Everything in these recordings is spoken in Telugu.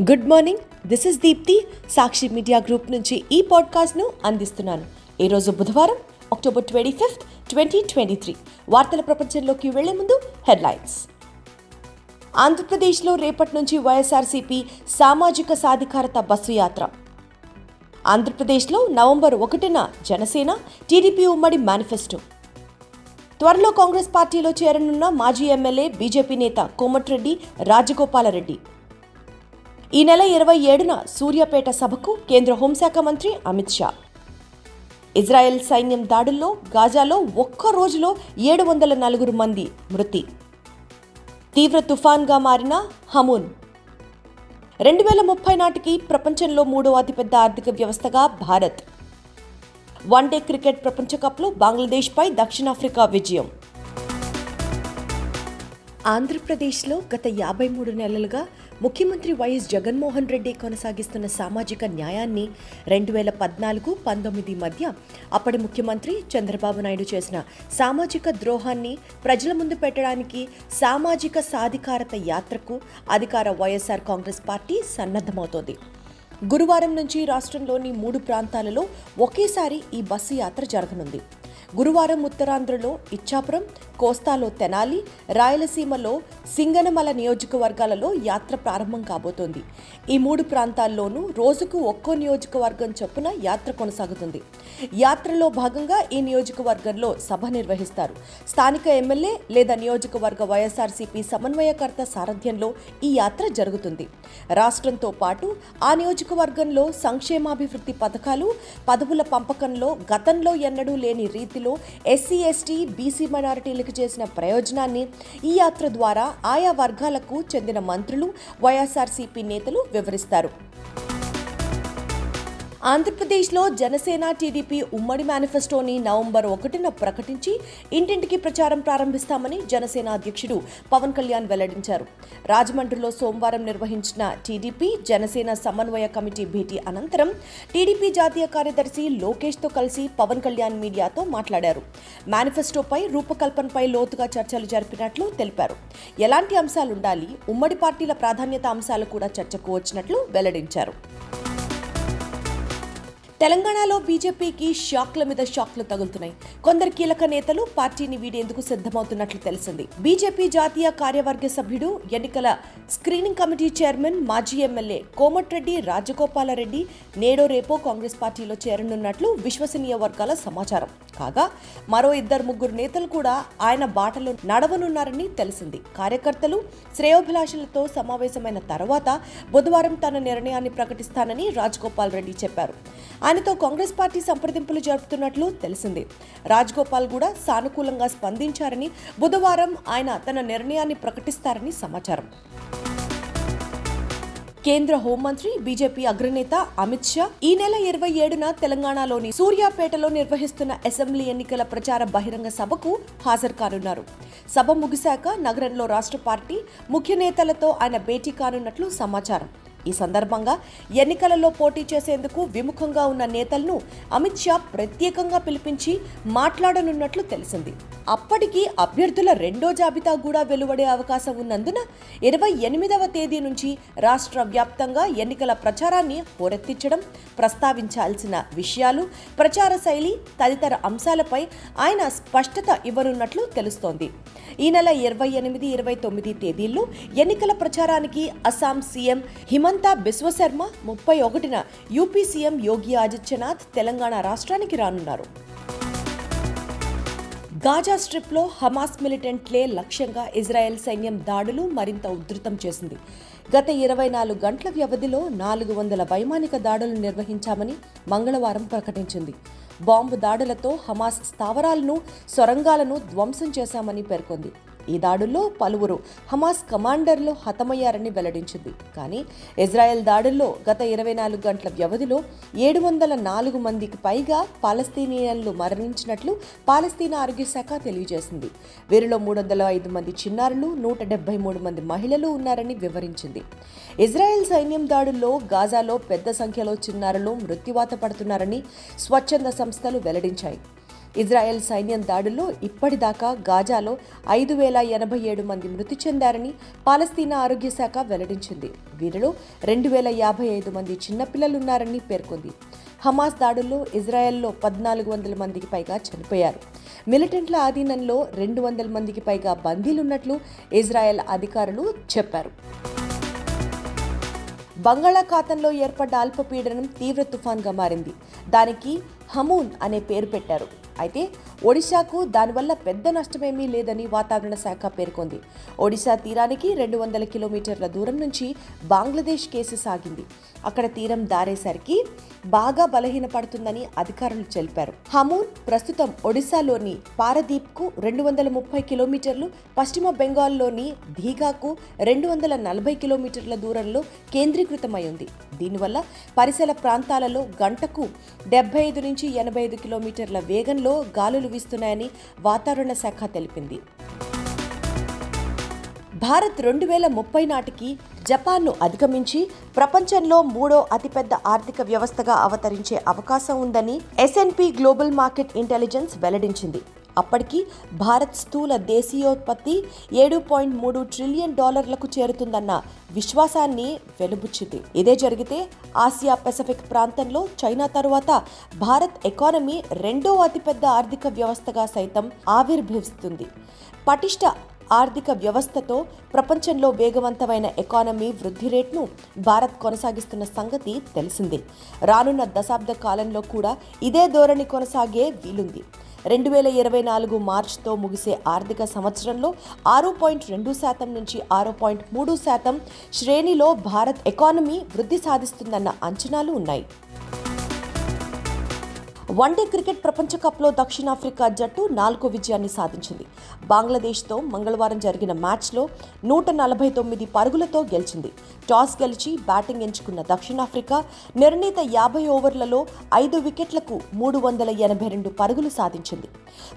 Good morning this is Deepti Sakshi media group నుంచి ఈ పాడ్కాస్ట్ను అందిస్తున్నాను. ఈరోజు బుధవారం October twenty fifth twenty twenty three వార్తల ప్రపంచంలోకి వెళ్ళే ముందు హెడ్లైన్స్. ఆంధ్రప్రదేశ్లో రేపటి నుంచి వైఎస్ఆర్సీపీ సామాజిక సాధికారత బస్సు యాత్ర. ఆంధ్రప్రదేశ్లో నవంబర్ ఒకటిన జనసేన టీడీపీ ఉమ్మడి మేనిఫెస్టో. త్వరలో కాంగ్రెస్ పార్టీలో చేరనున్న మాజీ ఎమ్మెల్యే బీజేపీ నేత కోమటిరెడ్డి రాజగోపాలరెడ్డి. ఈ నెల ఇరవై ఏడున సూర్యాపేట సభకు కేంద్ర హోంశాఖ మంత్రి అమిత్ షా. ఇజ్రాయెల్ సైన్యం దాడుల్లో గాజాలో ఒక్క రోజులో ఏడు వందల నలుగురు మంది మృతి. తీవ్ర తుఫాన్గా మారిన హమూన్. రెండు వేల ముప్పై నాటికి ప్రపంచంలో మూడో అతిపెద్ద ఆర్థిక వ్యవస్థగా భారత్. వన్డే క్రికెట్ ప్రపంచ కప్లో బంగ్లాదేశ్పై దక్షిణాఫ్రికా విజయం. ఆంధ్రప్రదేశ్లో గత యాభై మూడు నెలలుగా ముఖ్యమంత్రి వైఎస్ జగన్మోహన్ రెడ్డి కొనసాగిస్తున్న సామాజిక న్యాయాన్ని రెండు వేల పద్నాలుగు పంతొమ్మిది మధ్య అప్పటి ముఖ్యమంత్రి చంద్రబాబు నాయుడు చేసిన సామాజిక ద్రోహాన్ని ప్రజల ముందు పెట్టడానికి సామాజిక సాధికారత యాత్రకు అధికార వైఎస్ఆర్ కాంగ్రెస్ పార్టీ సన్నద్ధమవుతోంది. గురువారం నుంచి రాష్ట్రంలోని మూడు ప్రాంతాలలో ఒకేసారి ఈ బస్సు యాత్ర జరగనుంది. గురువారం ఉత్తరాంధ్రలో ఇచ్చాపురం కోస్తాలో తెనాలి రాయలసీమలో సింగనమల నియోజకవర్గాలలో యాత్ర ప్రారంభం కాబోతోంది. ఈ మూడు ప్రాంతాల్లోనూ రోజుకు ఒక్కో నియోజకవర్గం చొప్పున యాత్ర కొనసాగుతుంది. యాత్రలో భాగంగా ఈ నియోజకవర్గంలో సభ నిర్వహిస్తారు. స్థానిక ఎమ్మెల్యే లేదా నియోజకవర్గ వైఎస్ఆర్సీపీ సమన్వయకర్త సారథ్యంలో ఈ యాత్ర జరుగుతుంది. రాష్ట్రంతో పాటు ఆ నియోజకవర్గంలో సంక్షేమాభివృద్ధి పథకాలు పదవుల పంపకంలో గతంలో ఎన్నడూ లేని రీతిలో ఎస్సీ ఎస్టీ బీసీ మైనారిటీలకు చేసిన ప్రయోజనాన్ని ఈ యాత్ర ద్వారా ఆయా వర్గాలకు చెందిన మంత్రులు వైఎస్ఆర్సీపీ నేతలు వివరిస్తారు. ఆంధ్రప్రదేశ్లో జనసేన టీడీపీ ఉమ్మడి మేనిఫెస్టోని నవంబర్ ఒకటిన ప్రకటించి ఇంటింటికి ప్రచారం ప్రారంభిస్తామని జనసేన అధ్యక్షుడు పవన్ కళ్యాణ్ వెల్లడించారు. రాజమండ్రిలో సోమవారం నిర్వహించిన టీడీపీ జనసేన సమన్వయ కమిటీ భేటీ అనంతరం టీడీపీ జాతీయ కార్యదర్శి లోకేష్తో కలిసి పవన్ కళ్యాణ్ మీడియాతో మాట్లాడారు. మేనిఫెస్టోపై రూపకల్పనపై లోతుగా చర్చలు జరిపినట్లు తెలిపారు. ఎలాంటి అంశాలుండాలి ఉమ్మడి పార్టీల ప్రాధాన్యత అంశాలు కూడా చర్చకు వచ్చినట్లు వెల్లడించారు. తెలంగాణలో బీజేపీకి షాక్ల మీద షాక్లు తగులుతున్నాయి. కొందరు కీలక నేతలు పార్టీని వీడేందుకు సిద్ధమవుతున్నట్లు తెలిసింది. బీజేపీ జాతీయ కార్యవర్గ సభ్యుడు ఎన్నికల స్క్రీనింగ్ కమిటీ చైర్మన్ మాజీ ఎమ్మెల్యే కోమటిరెడ్డి రాజగోపాలరెడ్డి నేడో రేపో కాంగ్రెస్ పార్టీలో చేరనున్నట్లు విశ్వసనీయ వర్గాల సమాచారం. కాగా మరో ఇద్దరు ముగ్గురు నేతలు కూడా ఆయన బాటలో నడవనున్నారని తెలిసింది. కార్యకర్తలు శ్రేయోభిలాషులతో సమావేశమైన తర్వాత బుధవారం తన నిర్ణయాన్ని ప్రకటిస్తానని రాజగోపాల్ రెడ్డి చెప్పారు. ఆయనతో కాంగ్రెస్ పార్టీ సంప్రదింపులు జరుపుతున్నట్లు తెలిసింది. రాజ్గోపాల్ కూడా సానుకూలంగా స్పందించారని బుధవారం ఆయన తన నిర్ణయాన్ని ప్రకటిస్తారని సమాచారం. కేంద్ర హోంమంత్రి బీజేపీ అగ్రనేత అమిత్ షా ఈ నెల ఇరవై ఏడున తెలంగాణలోని సూర్యాపేటలో నిర్వహిస్తున్న అసెంబ్లీ ఎన్నికల ప్రచార బహిరంగ సభకు హాజరు కానున్నారు. సభ ముగిశాక నగరంలో రాష్ట్ర పార్టీ ముఖ్య నేతలతో ఆయన భేటీ కానున్నట్లు సమాచారం. ఈ సందర్భంగా ఎన్నికలలో పోటీ చేసేందుకు విముఖంగా ఉన్న నేతలను అమిత్ షా ప్రత్యేకంగా పిలిపించి మాట్లాడనున్నట్లు తెలిసింది. అప్పటికి అభ్యర్థుల రెండో జాబితా కూడా వెలువడే అవకాశం ఉన్నందున ఇరవై ఎనిమిదవ తేదీ నుంచి రాష్ట్ర వ్యాప్తంగా ఎన్నికల ప్రచారాన్ని హోరెత్తించడం ప్రస్తావించాల్సిన విషయాలు ప్రచార శైలి తదితర అంశాలపై ఆయన స్పష్టత ఇవ్వనున్నట్లు తెలుస్తోంది. ఈ నెల ఇరవై ఎనిమిది ఇరవై తొమ్మిది తేదీల్లో ఎన్నికల ప్రచారానికి అస్సాం సీఎం హిమంత బిశ్వశర్మ ముప్పై ఒకటిన యూపీ సీఎం యోగి ఆదిత్యనాథ్ తెలంగాణ రాష్ట్రానికి రానున్నారు. గాజా స్ట్రిప్లో హమాస్ మిలిటెంట్లే లక్ష్యంగా ఇజ్రాయెల్ సైన్యం దాడులు మరింత ఉధృతం చేసింది. గత ఇరవై నాలుగు గంటల వ్యవధిలో నాలుగు వందల వైమానిక దాడులు నిర్వహించామని మంగళవారం ప్రకటించింది. బాంబు దాడులతో హమాస్ స్థావరాలను సొరంగాలను ధ్వంసం చేశామని పేర్కొంది. ఈ దాడుల్లో పలువురు హమాస్ కమాండర్లు హతమయ్యారని వెల్లడించింది. కానీ ఇజ్రాయెల్ దాడుల్లో గత ఇరవై నాలుగు గంటల వ్యవధిలో ఏడు వందల నాలుగు మందికి పైగా పాలస్తీనియన్లు మరణించినట్లు పాలస్తీనా ఆరోగ్య శాఖ తెలియజేసింది. వీరిలో మూడు వందల ఐదు మంది చిన్నారులు నూట డెబ్బై మూడు మంది మహిళలు ఉన్నారని వివరించింది. ఇజ్రాయెల్ సైన్యం దాడుల్లో గాజాలో పెద్ద సంఖ్యలో చిన్నారులు మృత్యువాత పడుతున్నారని స్వచ్ఛంద సంస్థలు వెల్లడించాయి. ఇజ్రాయెల్ సైన్యం దాడుల్లో ఇప్పటిదాకా గాజాలో ఐదు వేల ఎనభై ఏడు మంది మృతి చెందారని పాలస్తీనా ఆరోగ్య శాఖ వెల్లడించింది. వీరిలో రెండు వేల యాభై ఐదు మంది చిన్నపిల్లలున్నారని పేర్కొంది. హమాస్ దాడుల్లో ఇజ్రాయెల్లో పద్నాలుగు వందల మందికి పైగా చనిపోయారు. మిలిటెంట్ల ఆధీనంలో రెండు వందల మందికి పైగా బందీలున్నట్లు ఇజ్రాయెల్ అధికారులు చెప్పారు. బంగాళాఖాతంలో ఏర్పడ్డ అల్పపీడనం తీవ్ర తుఫాన్గా మారింది. దానికి హమూన్ అనే పేరు పెట్టారు. అయితే ఒడిశాకు దానివల్ల పెద్ద నష్టమేమీ లేదని వాతావరణ శాఖ పేర్కొంది. ఒడిశా తీరానికి రెండు వందల కిలోమీటర్ల దూరం నుంచి బంగ్లాదేశ్ కేసు సాగింది. అక్కడ తీరం దారేసరికి బాగా బలహీనపడుతుందని అధికారులు తెలిపారు. హమూన్ ప్రస్తుతం ఒడిశాలోని పారదీప్కు రెండు వందల ముప్పై కిలోమీటర్లు పశ్చిమ బెంగాల్లోని ధీగాకు రెండు వందల నలభై కిలోమీటర్ల దూరంలో కేంద్రీకృతమై ఉంది. దీనివల్ల పరిసర ప్రాంతాలలో గంటకు డెబ్బై ఐదు నుంచి నుంచి ఎనభై ఐదు కిలోమీటర్ల వేగంలో గాలులు వీస్తున్నాయని వాతావరణ శాఖ తెలిపింది. భారత్ రెండు వేల ముప్పై నాటికి జపాన్ను అధిగమించి ప్రపంచంలో మూడో అతిపెద్ద ఆర్థిక వ్యవస్థగా అవతరించే అవకాశం ఉందని ఎస్ఎన్పి గ్లోబల్ మార్కెట్ ఇంటెలిజెన్స్ వెల్లడించింది. అప్పటికి భారత్ స్థూల దేశీయోత్పత్తి ఏడు పాయింట్ మూడు ట్రిలియన్ డాలర్లకు చేరుతుందన్న విశ్వాసాన్ని వెలుబుచ్చింది. ఇదే జరిగితే ఆసియా పెసిఫిక్ ప్రాంతంలో చైనా తరువాత భారత్ ఎకానమీ రెండో అతిపెద్ద ఆర్థిక వ్యవస్థగా సైతం ఆవిర్భవిస్తుంది. పటిష్ట ఆర్థిక వ్యవస్థతో ప్రపంచంలో వేగవంతమైన ఎకానమీ వృద్ధి రేట్ను భారత్ కొనసాగిస్తున్న సంగతి తెలిసిందే. రానున్న దశాబ్ద కాలంలో కూడా ఇదే ధోరణి కొనసాగే వీలుంది. రెండు వేల ఇరవై నాలుగు మార్చ్తో ముగిసే ఆర్థిక సంవత్సరంలో ఆరు పాయింట్ రెండు శాతం నుంచి ఆరు పాయింట్ మూడు శాతం శ్రేణిలో భారత్ ఎకానమీ వృద్ధి సాధిస్తుందన్న అంచనాలు ఉన్నాయి. వన్డే క్రికెట్ ప్రపంచ కప్లో దక్షిణాఫ్రికా జట్టు నాలుగో విజయాన్ని సాధించింది. బంగ్లాదేశ్తో మంగళవారం జరిగిన మ్యాచ్లో నూట నలభై తొమ్మిది పరుగులతో గెలిచింది. టాస్ గెలిచి బ్యాటింగ్ ఎంచుకున్న దక్షిణాఫ్రికా నిర్ణీత యాభై ఓవర్లలో ఐదు వికెట్లకు మూడు వందల ఎనభై రెండు పరుగులు సాధించింది.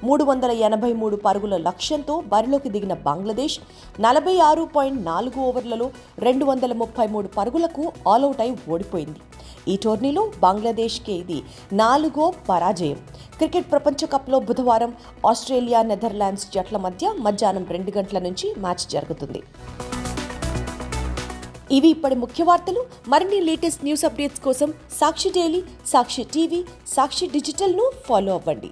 మూడు వందల ఎనభై మూడు పరుగుల లక్ష్యంతో బరిలోకి దిగిన బంగ్లాదేశ్ నలభై ఆరు పాయింట్ నాలుగు ఓవర్లలో రెండు వందల ముప్పై మూడు పరుగులకు ఆల్అవుట్ అయి ఓడిపోయింది. ఈ టోర్నీలో బంగ్లాదేశ్కి ఇది నాలుగో పరాజయం. క్రికెట్ ప్రపంచ కప్లో బుధవారం ఆస్ట్రేలియా నెదర్లాండ్స్ జట్ల మధ్య మధ్యాహ్నం రెండు గంటల నుంచి మ్యాచ్ జరుగుతుంది. ఇవి ఇప్పటి ముఖ్య వార్తలు. మరిన్ని లేటెస్ట్ న్యూస్ అప్డేట్స్ కోసం సాక్షి డైలీ సాక్షి టీవీ సాక్షి డిజిటల్ను ఫాలో అవ్వండి.